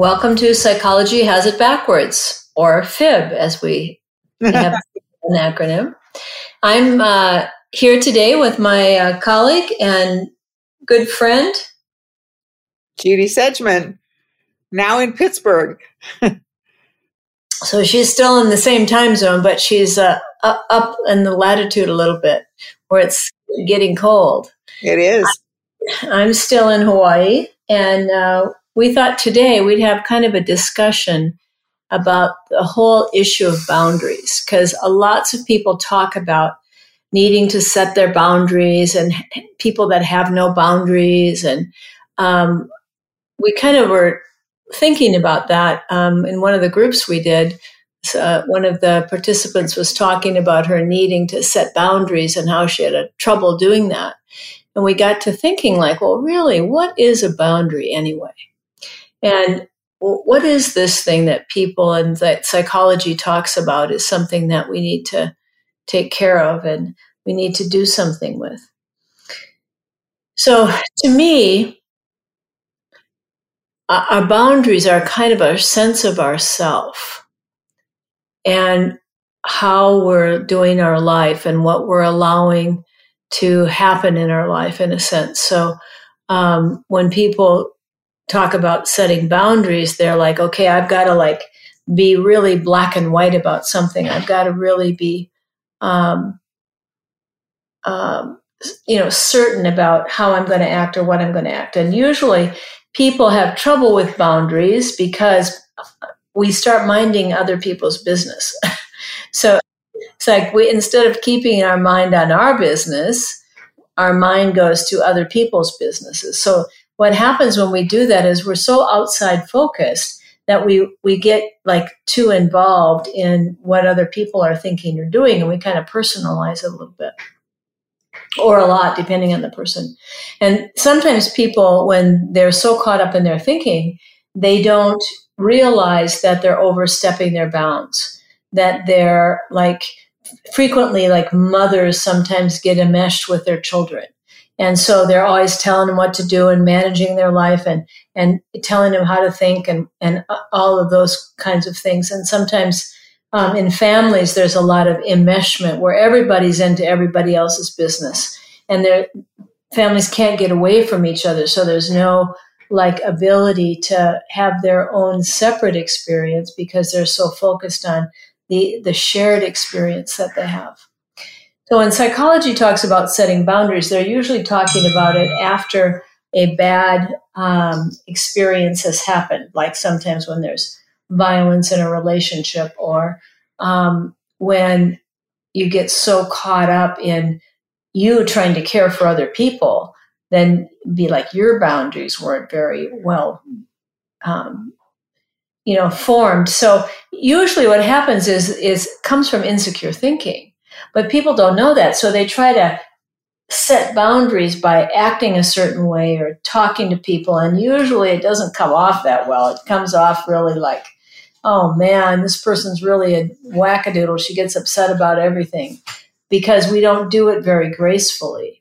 Welcome to Psychology Has It Backwards, or FIB, as we have an acronym. I'm uh, here today with my uh, colleague and good friend, Judy Sedgeman, now in Pittsburgh. so she's still in the same time zone, but she's uh, up in the latitude a little bit where it's getting cold. It is. I'm still in Hawaii, and uh, we thought today we'd have kind of a discussion about the whole issue of boundaries because lots of people talk about needing to set their boundaries and people that have no boundaries and um, we kind of were thinking about that um, in one of the groups we did. Uh, one of the participants was talking about her needing to set boundaries and how she had a trouble doing that. And we got to thinking like well really what is a boundary anyway and what is this thing that people and that psychology talks about is something that we need to take care of and we need to do something with. So to me, our boundaries are kind of a sense of ourself and how we're doing our life and what we're allowing to happen in our life in a sense. So um, when people talk about setting boundaries, they're like, okay, I've got to like be really black and white about something. I've got to really be, um, um, you know, certain about how I'm going to act or what I'm going to act. And usually people have trouble with boundaries because we start minding other people's business. so it's like we, instead of keeping our mind on our business, our mind goes to other people's businesses. So what happens when we do that is we're so outside focused that we we get like too involved in what other people are thinking or doing and we kind of personalize it a little bit. Or a lot depending on the person. And sometimes people when they're so caught up in their thinking they don't realize that they're overstepping their bounds that they're like frequently like mothers sometimes get enmeshed with their children and so they're always telling them what to do and managing their life and, and telling them how to think and, and all of those kinds of things. And sometimes um, in families, there's a lot of enmeshment where everybody's into everybody else's business and their families can't get away from each other. So there's no like ability to have their own separate experience because they're so focused on the, the shared experience that they have. So when psychology talks about setting boundaries, they're usually talking about it after a bad um, experience has happened, like sometimes when there's violence in a relationship or um, when you get so caught up in you trying to care for other people, then be like your boundaries weren't very well, um, you know, formed. So usually what happens is is comes from insecure thinking but people don't know that. So they try to set boundaries by acting a certain way or talking to people. And usually it doesn't come off that well. It comes off really like, oh man, this person's really a wackadoodle. She gets upset about everything because we don't do it very gracefully.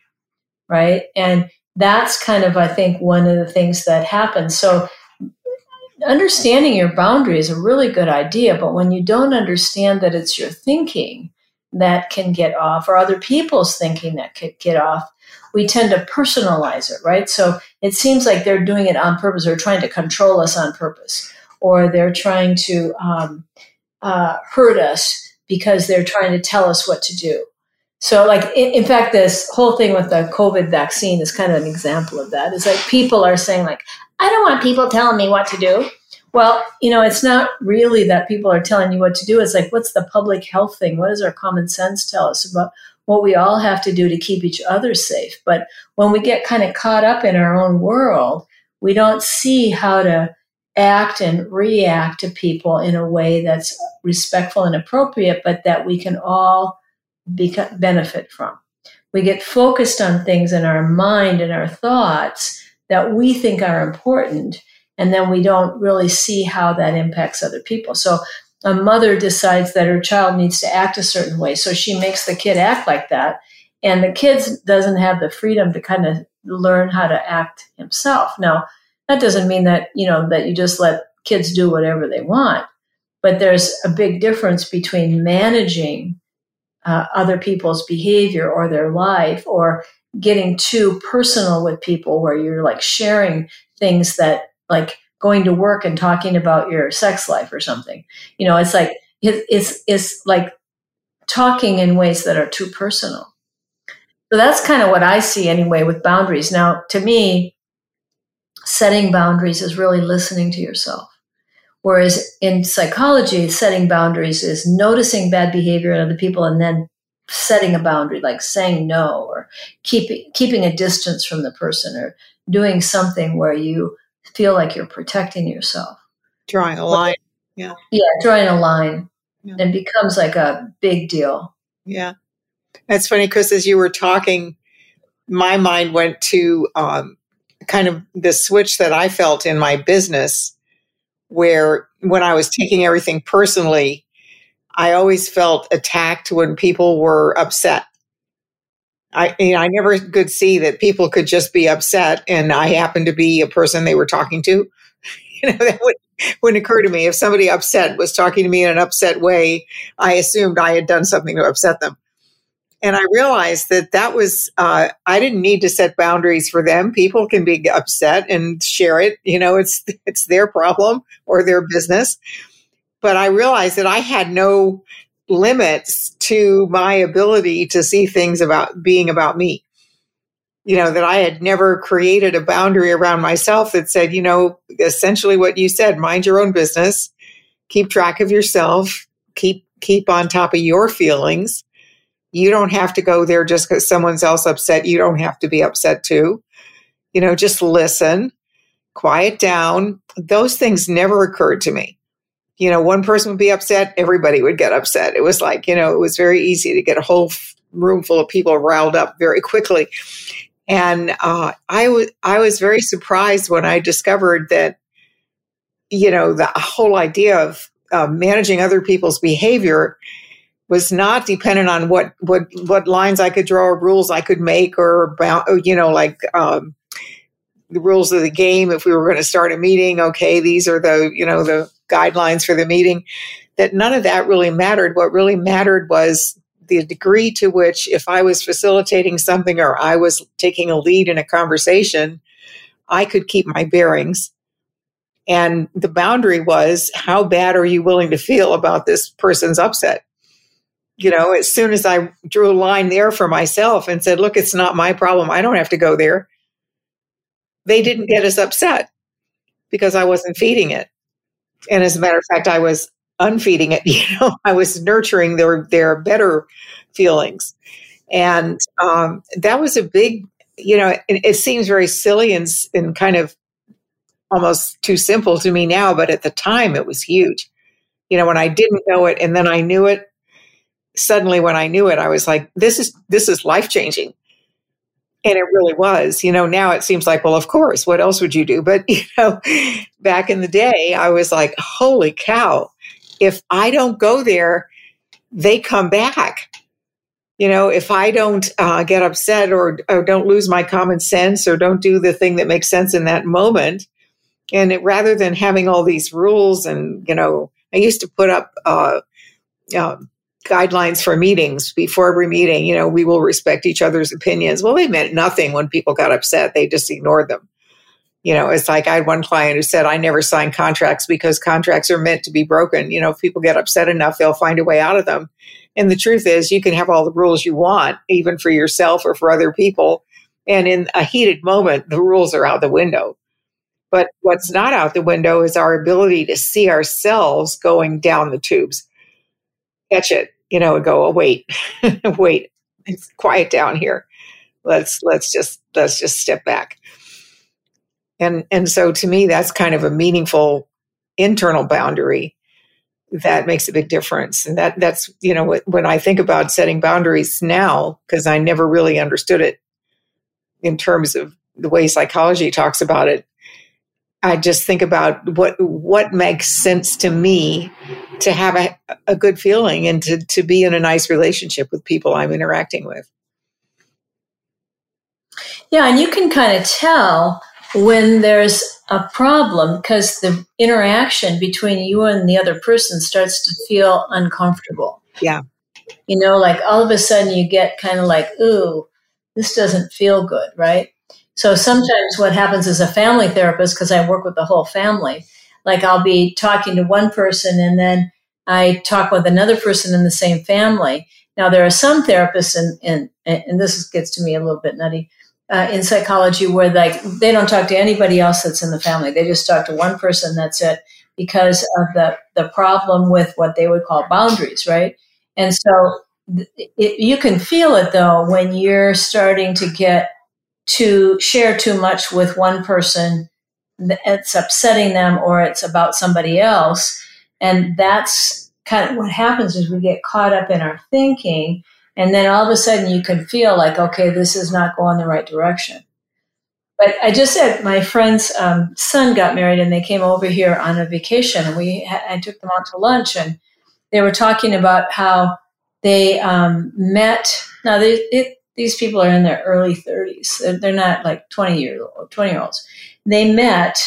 Right. And that's kind of, I think, one of the things that happens. So understanding your boundary is a really good idea. But when you don't understand that it's your thinking, that can get off or other people's thinking that could get off, we tend to personalize it, right? So it seems like they're doing it on purpose or trying to control us on purpose, or they're trying to um, uh, hurt us because they're trying to tell us what to do. So, like, in, in, fact, this whole thing with the COVID vaccine is kind of an example of that. It's like people are saying, like, I don't want people telling me what to do. Well, you know, it's not really that people are telling you what to do. It's like, what's the public health thing? What does our common sense tell us about what we all have to do to keep each other safe? But when we get kind of caught up in our own world, we don't see how to act and react to people in a way that's respectful and appropriate, but that we can all benefit from. We get focused on things in our mind and our thoughts that we think are important, and then we don't really see how that impacts other people. So a mother decides that her child needs to act a certain way, so she makes the kid act like that, and the kid doesn't have the freedom to kind of learn how to act himself. Now, that doesn't mean that you know that you just let kids do whatever they want, but there's a big difference between managing uh, other people's behavior or their life or getting too personal with people where you're like sharing things that like going to work and talking about your sex life or something. You know it's like it's it's like talking in ways that are too personal. So that's kind of what i see anyway with boundaries. Now to me setting boundaries is really listening to yourself. Whereas in psychology, setting boundaries is noticing bad behavior in other people and then setting a boundary, like saying no or keeping keeping a distance from the person or doing something where you feel like you're protecting yourself. Drawing a line. Yeah. Yeah, drawing a line. Yeah. And becomes like a big deal. Yeah. That's funny Chris, as you were talking, my mind went to um, kind of the switch that I felt in my business where when I was taking everything personally, I always felt attacked when people were upset. I you know, I never could see that people could just be upset and I happened to be a person they were talking to. You know, that would, wouldn't occur to me. If somebody upset was talking to me in an upset way, I assumed I had done something to upset them. And I realized that that was, uh, I didn't need to set boundaries for them. People can be upset and share it. You know, it's, it's their problem or their business. But I realized that I had no limits to my ability to see things about being about me. You know, that I had never created a boundary around myself that said, you know, essentially what you said, mind your own business, keep track of yourself, keep, keep on top of your feelings you don't have to go there just because someone's else upset. You don't have to be upset too. You know, just listen, quiet down. Those things never occurred to me. You know, one person would be upset, everybody would get upset. It was like, you know, it was very easy to get a whole room full of people riled up very quickly. And uh, I was I was very surprised when I discovered that, you know, the whole idea of uh, managing other people's behavior was not dependent on what what what lines I could draw or rules I could make or you know like um, the rules of the game if we were going to start a meeting okay these are the you know the guidelines for the meeting that none of that really mattered what really mattered was the degree to which if I was facilitating something or I was taking a lead in a conversation I could keep my bearings and the boundary was how bad are you willing to feel about this person's upset you know, as soon as I drew a line there for myself and said, look, it's not my problem. I don't have to go there. They didn't get as upset because I wasn't feeding it. And as a matter of fact, I was unfeeding it. You know, I was nurturing their, their better feelings. And um, that was a big, you know, it, it seems very silly and, and kind of almost too simple to me now, but at the time it was huge. You know, when I didn't know it and then I knew it, suddenly when I knew it, I was like, this is this is life changing. And it really was. You know, now it seems like, well, of course, what else would you do? But, you know, back in the day, I was like, holy cow, if I don't go there, they come back. You know, if I don't uh, get upset or, or, don't lose my common sense or don't do the thing that makes sense in that moment, and it, rather than having all these rules and, you know, I used to put up uh, uh, guidelines for meetings before every meeting you know we will respect each other's opinions. Well they meant nothing when people got upset they just ignored them. You know it's like i had one client who said i never sign contracts because contracts are meant to be broken. You know if people get upset enough they'll find a way out of them. And the truth is you can have all the rules you want even for yourself or for other people. And in a heated moment the rules are out the window. But what's not out the window is our ability to see ourselves going down the tubes catch it, you know, and go, oh, wait, wait, it's quiet down here. Let's let's just let's just step back. And and so to me, that's kind of a meaningful internal boundary that makes a big difference. And that that's you know when I think about setting boundaries now because I never really understood it in terms of the way psychology talks about it. I just think about what what makes sense to me to have a, a good feeling and to, to be in a nice relationship with people I'm interacting with. Yeah, and you can kind of tell when there's a problem because the interaction between you and the other person starts to feel uncomfortable. Yeah. You know, like all of a sudden you get kind of like, ooh, this doesn't feel good, right? So sometimes what happens as a family therapist, because I work with the whole family, like I'll be talking to one person and then I talk with another person in the same family. Now there are some therapists, and and and this gets to me a little bit nutty uh, in psychology where like they don't talk to anybody else that's in the family. They just talk to one person. That's it because of the the problem with what they would call boundaries, right? And so it, you can feel it though when you're starting to get to share too much with one person. It's upsetting them, or it's about somebody else, and that's kind of what happens is we get caught up in our thinking and then all of a sudden you can feel like, okay, this is not going the right direction. But I just said my friend's um, son got married and they came over here on a vacation and we I took them out to lunch and they were talking about how they um, met. Now they, it, these people are in their early 30s. They're, not like 20 year old, 20 year olds. They met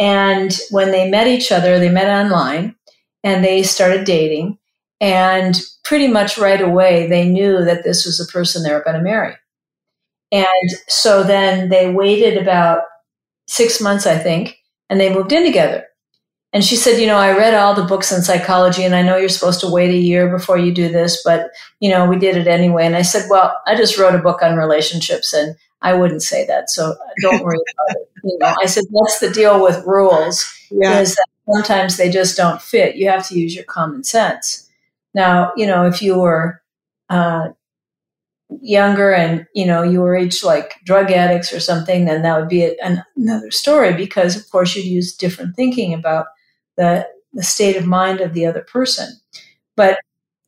and when they met each other, they met online and they started dating and pretty much right away, they knew that this was the person they were going to marry. And so then they waited about six months, I think, and they moved in together. And she said, You know, I read all the books on psychology, and I know you're supposed to wait a year before you do this, but, you know, we did it anyway. And I said, Well, I just wrote a book on relationships, and I wouldn't say that. So don't worry about it. You know, I said, That's the deal with rules, yeah. is that sometimes they just don't fit. You have to use your common sense. Now, you know, if you were uh, younger and, you know, you were each like drug addicts or something, then that would be a, an, another story because, of course, you'd use different thinking about the, the state of mind of the other person. But,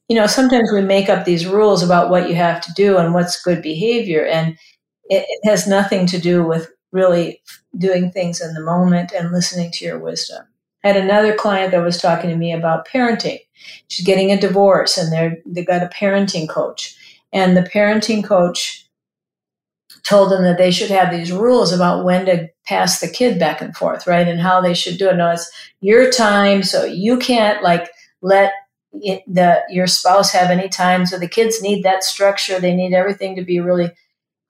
you know, sometimes we make up these rules about what you have to do and what's good behavior. And it, it has nothing to do with really doing things in the moment and listening to your wisdom. I had another client that was talking to me about parenting. She's getting a divorce and they're they got a parenting coach. And the parenting coach told them that they should have these rules about when to pass the kid back and forth, right? And how they should do it. No, it's your time, so you can't like let it, the your spouse have any time. So the kids need that structure. They need everything to be really.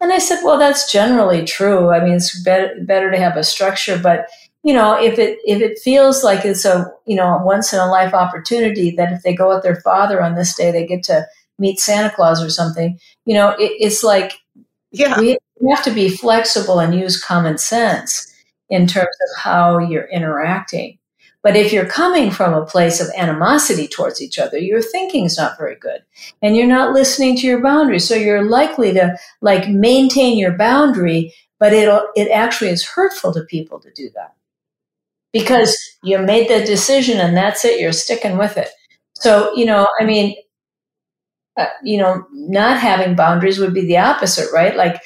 And I said, well, that's generally true. I mean, it's better better to have a structure, but you know, if it if it feels like it's a you know once in a life opportunity that if they go with their father on this day they get to meet Santa Claus or something, you know, it, it's like yeah, we have to be flexible and use common sense in terms of how you're interacting. But if you're coming from a place of animosity towards each other, your thinking's not very good and you're not listening to your boundaries. So you're likely to like maintain your boundary, but it'll, it actually is hurtful to people to do that because you made the decision and that's it. You're sticking with it. So, you know, I mean, uh, you know, not having boundaries would be the opposite, right? Like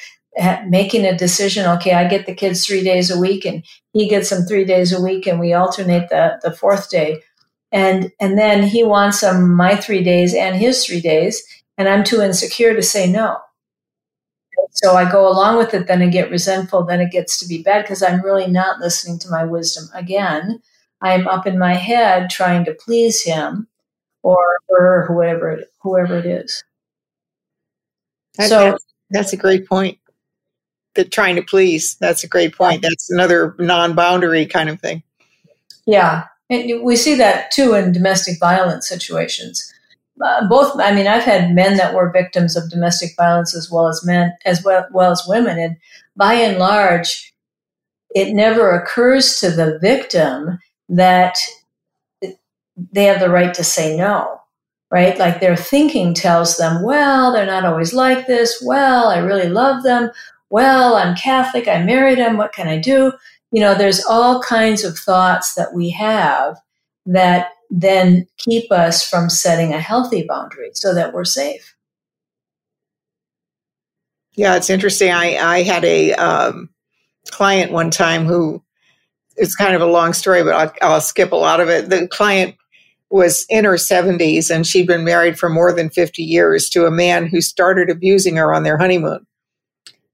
making a decision. Okay, I get the kids three days a week, and he gets them three days a week, and we alternate the the fourth day, and and then he wants them my three days and his three days, and I'm too insecure to say no. So I go along with it, then I get resentful, then it gets to be bad because I'm really not listening to my wisdom. Again, I'm up in my head trying to please him or her, whoever it, whoever it is. That, so that's, that's a great point. That trying to please, that's a great point. That's another non-boundary kind of thing. Yeah, and we see that too in domestic violence situations. Uh, both i mean i've had men that were victims of domestic violence as well as men as well, well as women. And by and large it never occurs to the victim that they have the right to say no right? Like their thinking tells them well they're not always like this. Well i really love them well i'm catholic i married him what can i do You know, there's all kinds of thoughts that we have that then keep us from setting a healthy boundary so that we're safe. Yeah, it's interesting. I, I had a um, client one time who it's kind of a long story, but I'll, I'll skip a lot of it. The client was in her 70s and she'd been married for more than 50 years to a man who started abusing her on their honeymoon.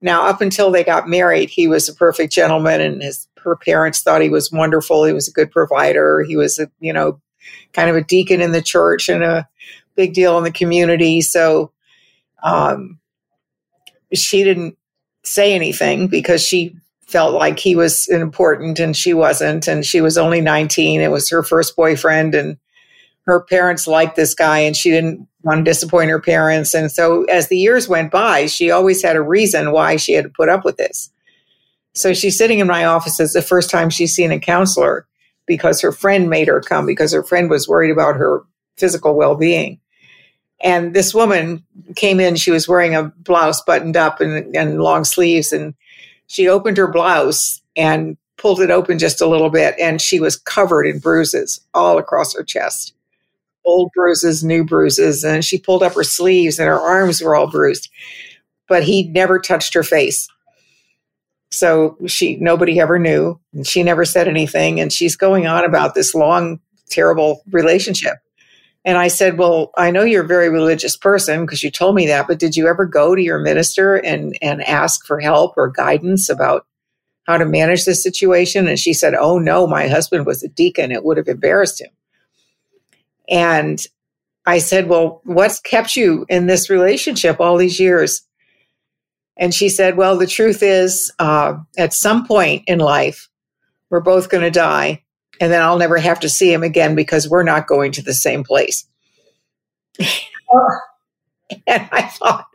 Now, up until they got married, he was a perfect gentleman and his her parents thought he was wonderful. He was a good provider. He was a, you know, kind of a deacon in the church and a big deal in the community. So um, she didn't say anything because she felt like he was important and she wasn't. And she was only 19. It was her first boyfriend. And her parents liked this guy and she didn't want to disappoint her parents. And so as the years went by, she always had a reason why she had to put up with this. So she's sitting in my office. It's the first time she's seen a counselor because her friend made her come because her friend was worried about her physical well being. And this woman came in, she was wearing a blouse buttoned up and, and long sleeves. And she opened her blouse and pulled it open just a little bit. And she was covered in bruises all across her chest old bruises, new bruises. And she pulled up her sleeves and her arms were all bruised. But he never touched her face. So she nobody ever knew. And she never said anything. And she's going on about this long, terrible relationship. And I said, Well, I know you're a very religious person because you told me that, but did you ever go to your minister and, and ask for help or guidance about how to manage this situation? And she said, Oh, no, my husband was a deacon. It would have embarrassed him. And I said, Well, what's kept you in this relationship all these years? And she said, Well, the truth is, uh, at some point in life, we're both going to die, and then I'll never have to see him again because we're not going to the same place. and I thought,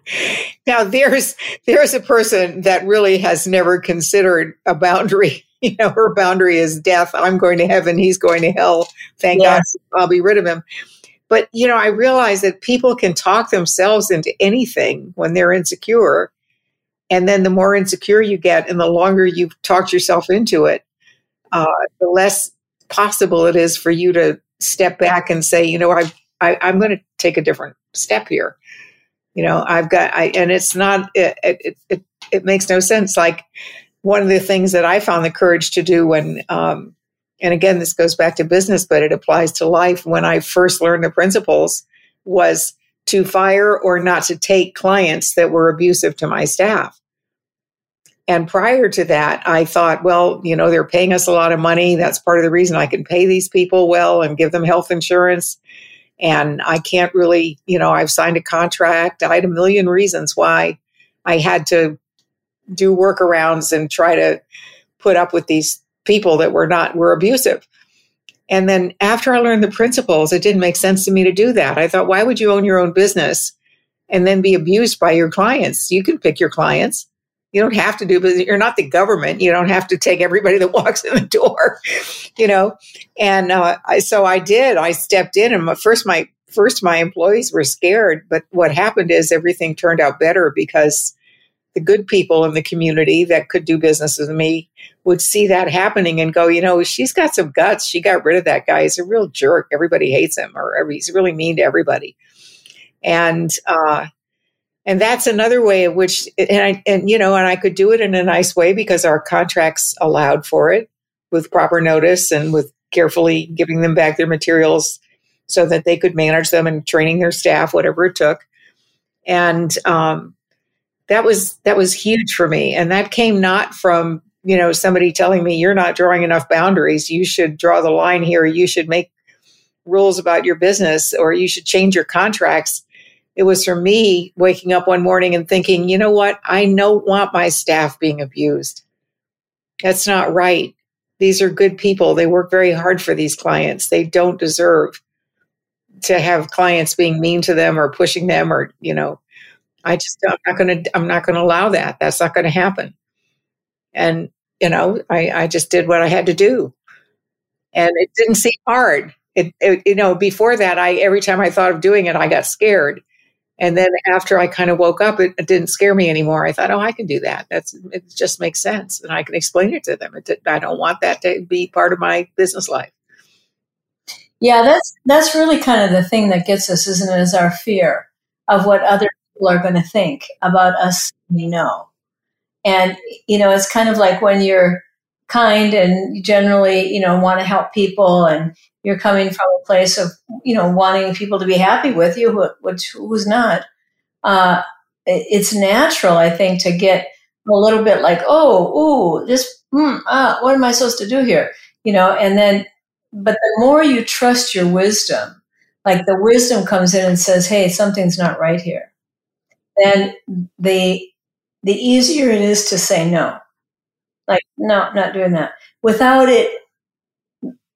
now there's there's a person that really has never considered a boundary. You know, her boundary is death. I'm going to heaven. He's going to hell. Thank yes. God, I'll be rid of him. But you know, I realize that people can talk themselves into anything when they're insecure, and then the more insecure you get and the longer you've talked yourself into it, uh, the less possible it is for you to step back and say, you know, I, I, I'm going to take a different step here. You know, I've got, I, and it's not, it, it, it, it makes no sense. Like one of the things that I found the courage to do when, um, and again, this goes back to business, but it applies to life. When I first learned the principles was to fire or not to take clients that were abusive to my staff. And prior to that, I thought, well, you know, they're paying us a lot of money. That's part of the reason I can pay these people well and give them health insurance. And I can't really, you know, I've signed a contract. I had a million reasons why I had to do workarounds and try to put up with these people that were not, were abusive. And then after I learned the principles, it didn't make sense to me to do that. I thought, why would you own your own business and then be abused by your clients? You can pick your clients. You don't have to do, but you're not the government. You don't have to take everybody that walks in the door, you know. And uh, I, so I did. I stepped in, and my, first my first my employees were scared, but what happened is everything turned out better because the good people in the community that could do business with me would see that happening and go, you know, she's got some guts. She got rid of that guy. He's a real jerk. Everybody hates him, or he's really mean to everybody. And uh, and that's another way in which, and I, and you know, and I could do it in a nice way because our contracts allowed for it with proper notice and with carefully giving them back their materials so that they could manage them and training their staff, whatever it took. And um, that was that was huge for me. And that came not from you know somebody telling me you're not drawing enough boundaries. You should draw the line here. You should make rules about your business or you should change your contracts. It was for me waking up one morning and thinking you know what? I don't want my staff being abused. That's not right. These are good people. They work very hard for these clients. They don't deserve to have clients being mean to them or pushing them or you know I just I'm not going to I'm not going to allow that. That's not going to happen. And you know, I I just did what I had to do, and it didn't seem hard. It, it, you know before that I every time I thought of doing it I got scared And then after I kind of woke up, it, it, didn't scare me anymore. I thought, oh, I can do that. That's it. Just makes sense, and I can explain it to them. It, I don't want that to be part of my business life. Yeah, that's that's really kind of the thing that gets us, isn't it? Is our fear of what other people are going to think about us. You know, and you know, it's kind of like when you're kind and generally, you know, want to help people and you're coming from a place of, you know, wanting people to be happy with you, which who's not. Uh, it's natural, I think, to get a little bit like, oh, ooh, this, mm, ah, what am I supposed to do here? You know, and then, but the more you trust your wisdom, like the wisdom comes in and says, hey, something's not right here, then the, the easier it is to say no like, no, not doing that. Without it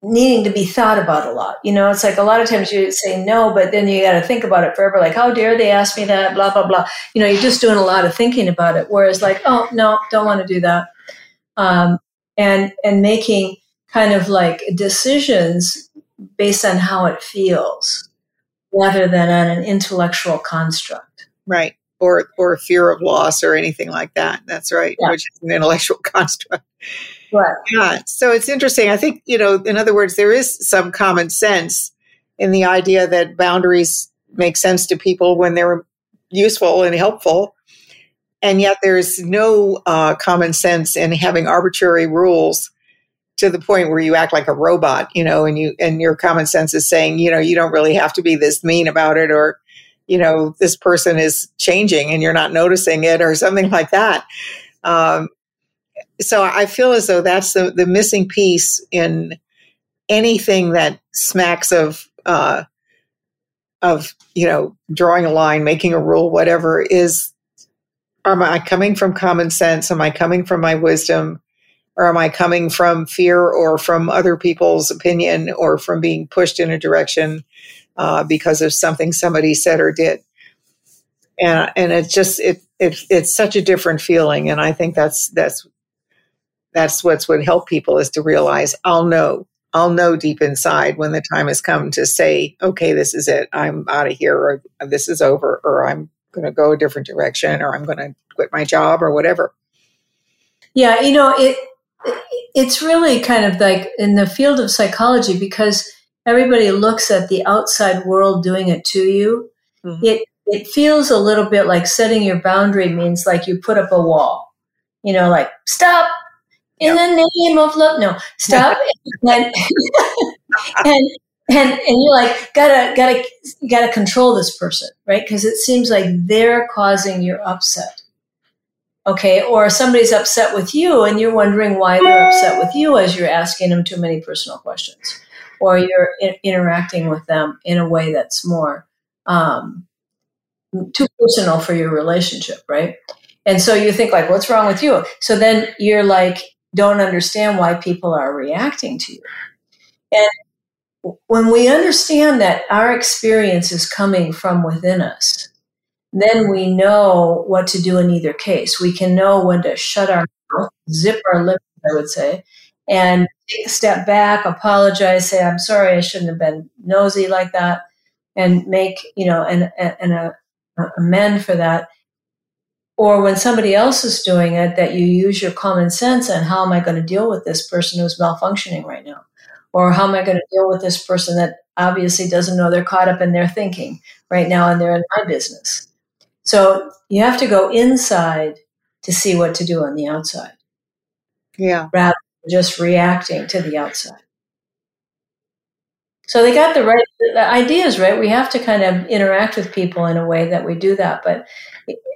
needing to be thought about a lot. You know, it's like a lot of times you say no, but then you got to think about it forever. Like, how dare they ask me that? Blah, blah, blah. You know, you're just doing a lot of thinking about it. Whereas, like, oh, no, don't want to do that. Um, and, and making kind of like decisions based on how it feels rather than on an intellectual construct. Right or or fear of loss or anything like that. That's right, yeah. which is an intellectual construct. Right. Yeah. So it's interesting. I think you know, in other words, there is some common sense in the idea that boundaries make sense to people when they're useful and helpful, and yet there's no uh, common sense in having arbitrary rules to the point where you act like a robot, you know, and you and your common sense is saying, you know, you don't really have to be this mean about it or you know, this person is changing and you're not noticing it or something like that. Um, so I feel as though that's the, the missing piece in anything that smacks of, uh, of, you know, drawing a line, making a rule, whatever is, am I coming from common sense? Am I coming from my wisdom? Or am I coming from fear or from other people's opinion or from being pushed in a direction uh, because of something somebody said or did. And and it's just it, it it's such a different feeling, and I think that's that's that's what's would help people is to realize I'll know I'll know deep inside when the time has come to say, okay, this is it. I'm out of here, or this is over, or I'm going to go a different direction, or I'm going to quit my job, or whatever. Yeah, you know, it it's really kind of like in the field of psychology because everybody looks at the outside world doing it to you, mm-hmm. it it feels a little bit like setting your boundary means like you put up a wall. You know, like stop in yep. the name of love. No, stop and, and and and you're like gotta gotta gotta control this person, right? Because it seems like they're causing your upset. Okay, or somebody's upset with you, and you're wondering why they're upset with you as you're asking them too many personal questions or you're in- interacting with them in a way that's more um, too personal for your relationship, right? And so you think like, what's wrong with you? So then you're like, don't understand why people are reacting to you. And when we understand that our experience is coming from within us, then we know what to do in either case. We can know when to shut our mouth, zip our lips, I would say, and take a step back, apologize, say, I'm sorry, I shouldn't have been nosy like that, and make, you know, an, an, a, amend for that. Or when somebody else is doing it, that you use your common sense and how am I going to deal with this person who's malfunctioning right now? Or how am I going to deal with this person that obviously doesn't know they're caught up in their thinking right now and they're in my business? So you have to go inside to see what to do on the outside. Yeah. Rather just reacting to the outside. So they got the right the ideas, right? We have to kind of interact with people in a way that we do that, but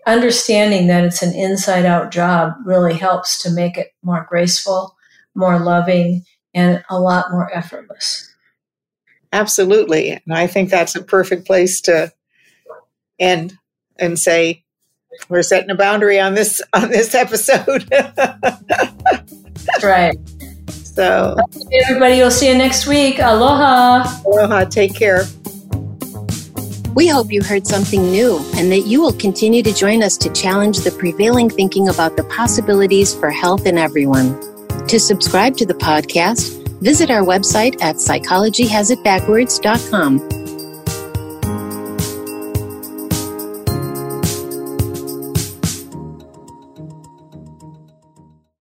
understanding that it's an inside out job really helps to make it more graceful, more loving, and a lot more effortless. Absolutely. And I think that's a perfect place to end and say we're setting a boundary on this on this episode. That's right. So, okay, everybody, we'll see you next week. Aloha. Aloha. Take care. We hope you heard something new and that you will continue to join us to challenge the prevailing thinking about the possibilities for health in everyone. To subscribe to the podcast, visit our website at psychologyhasitbackwards.com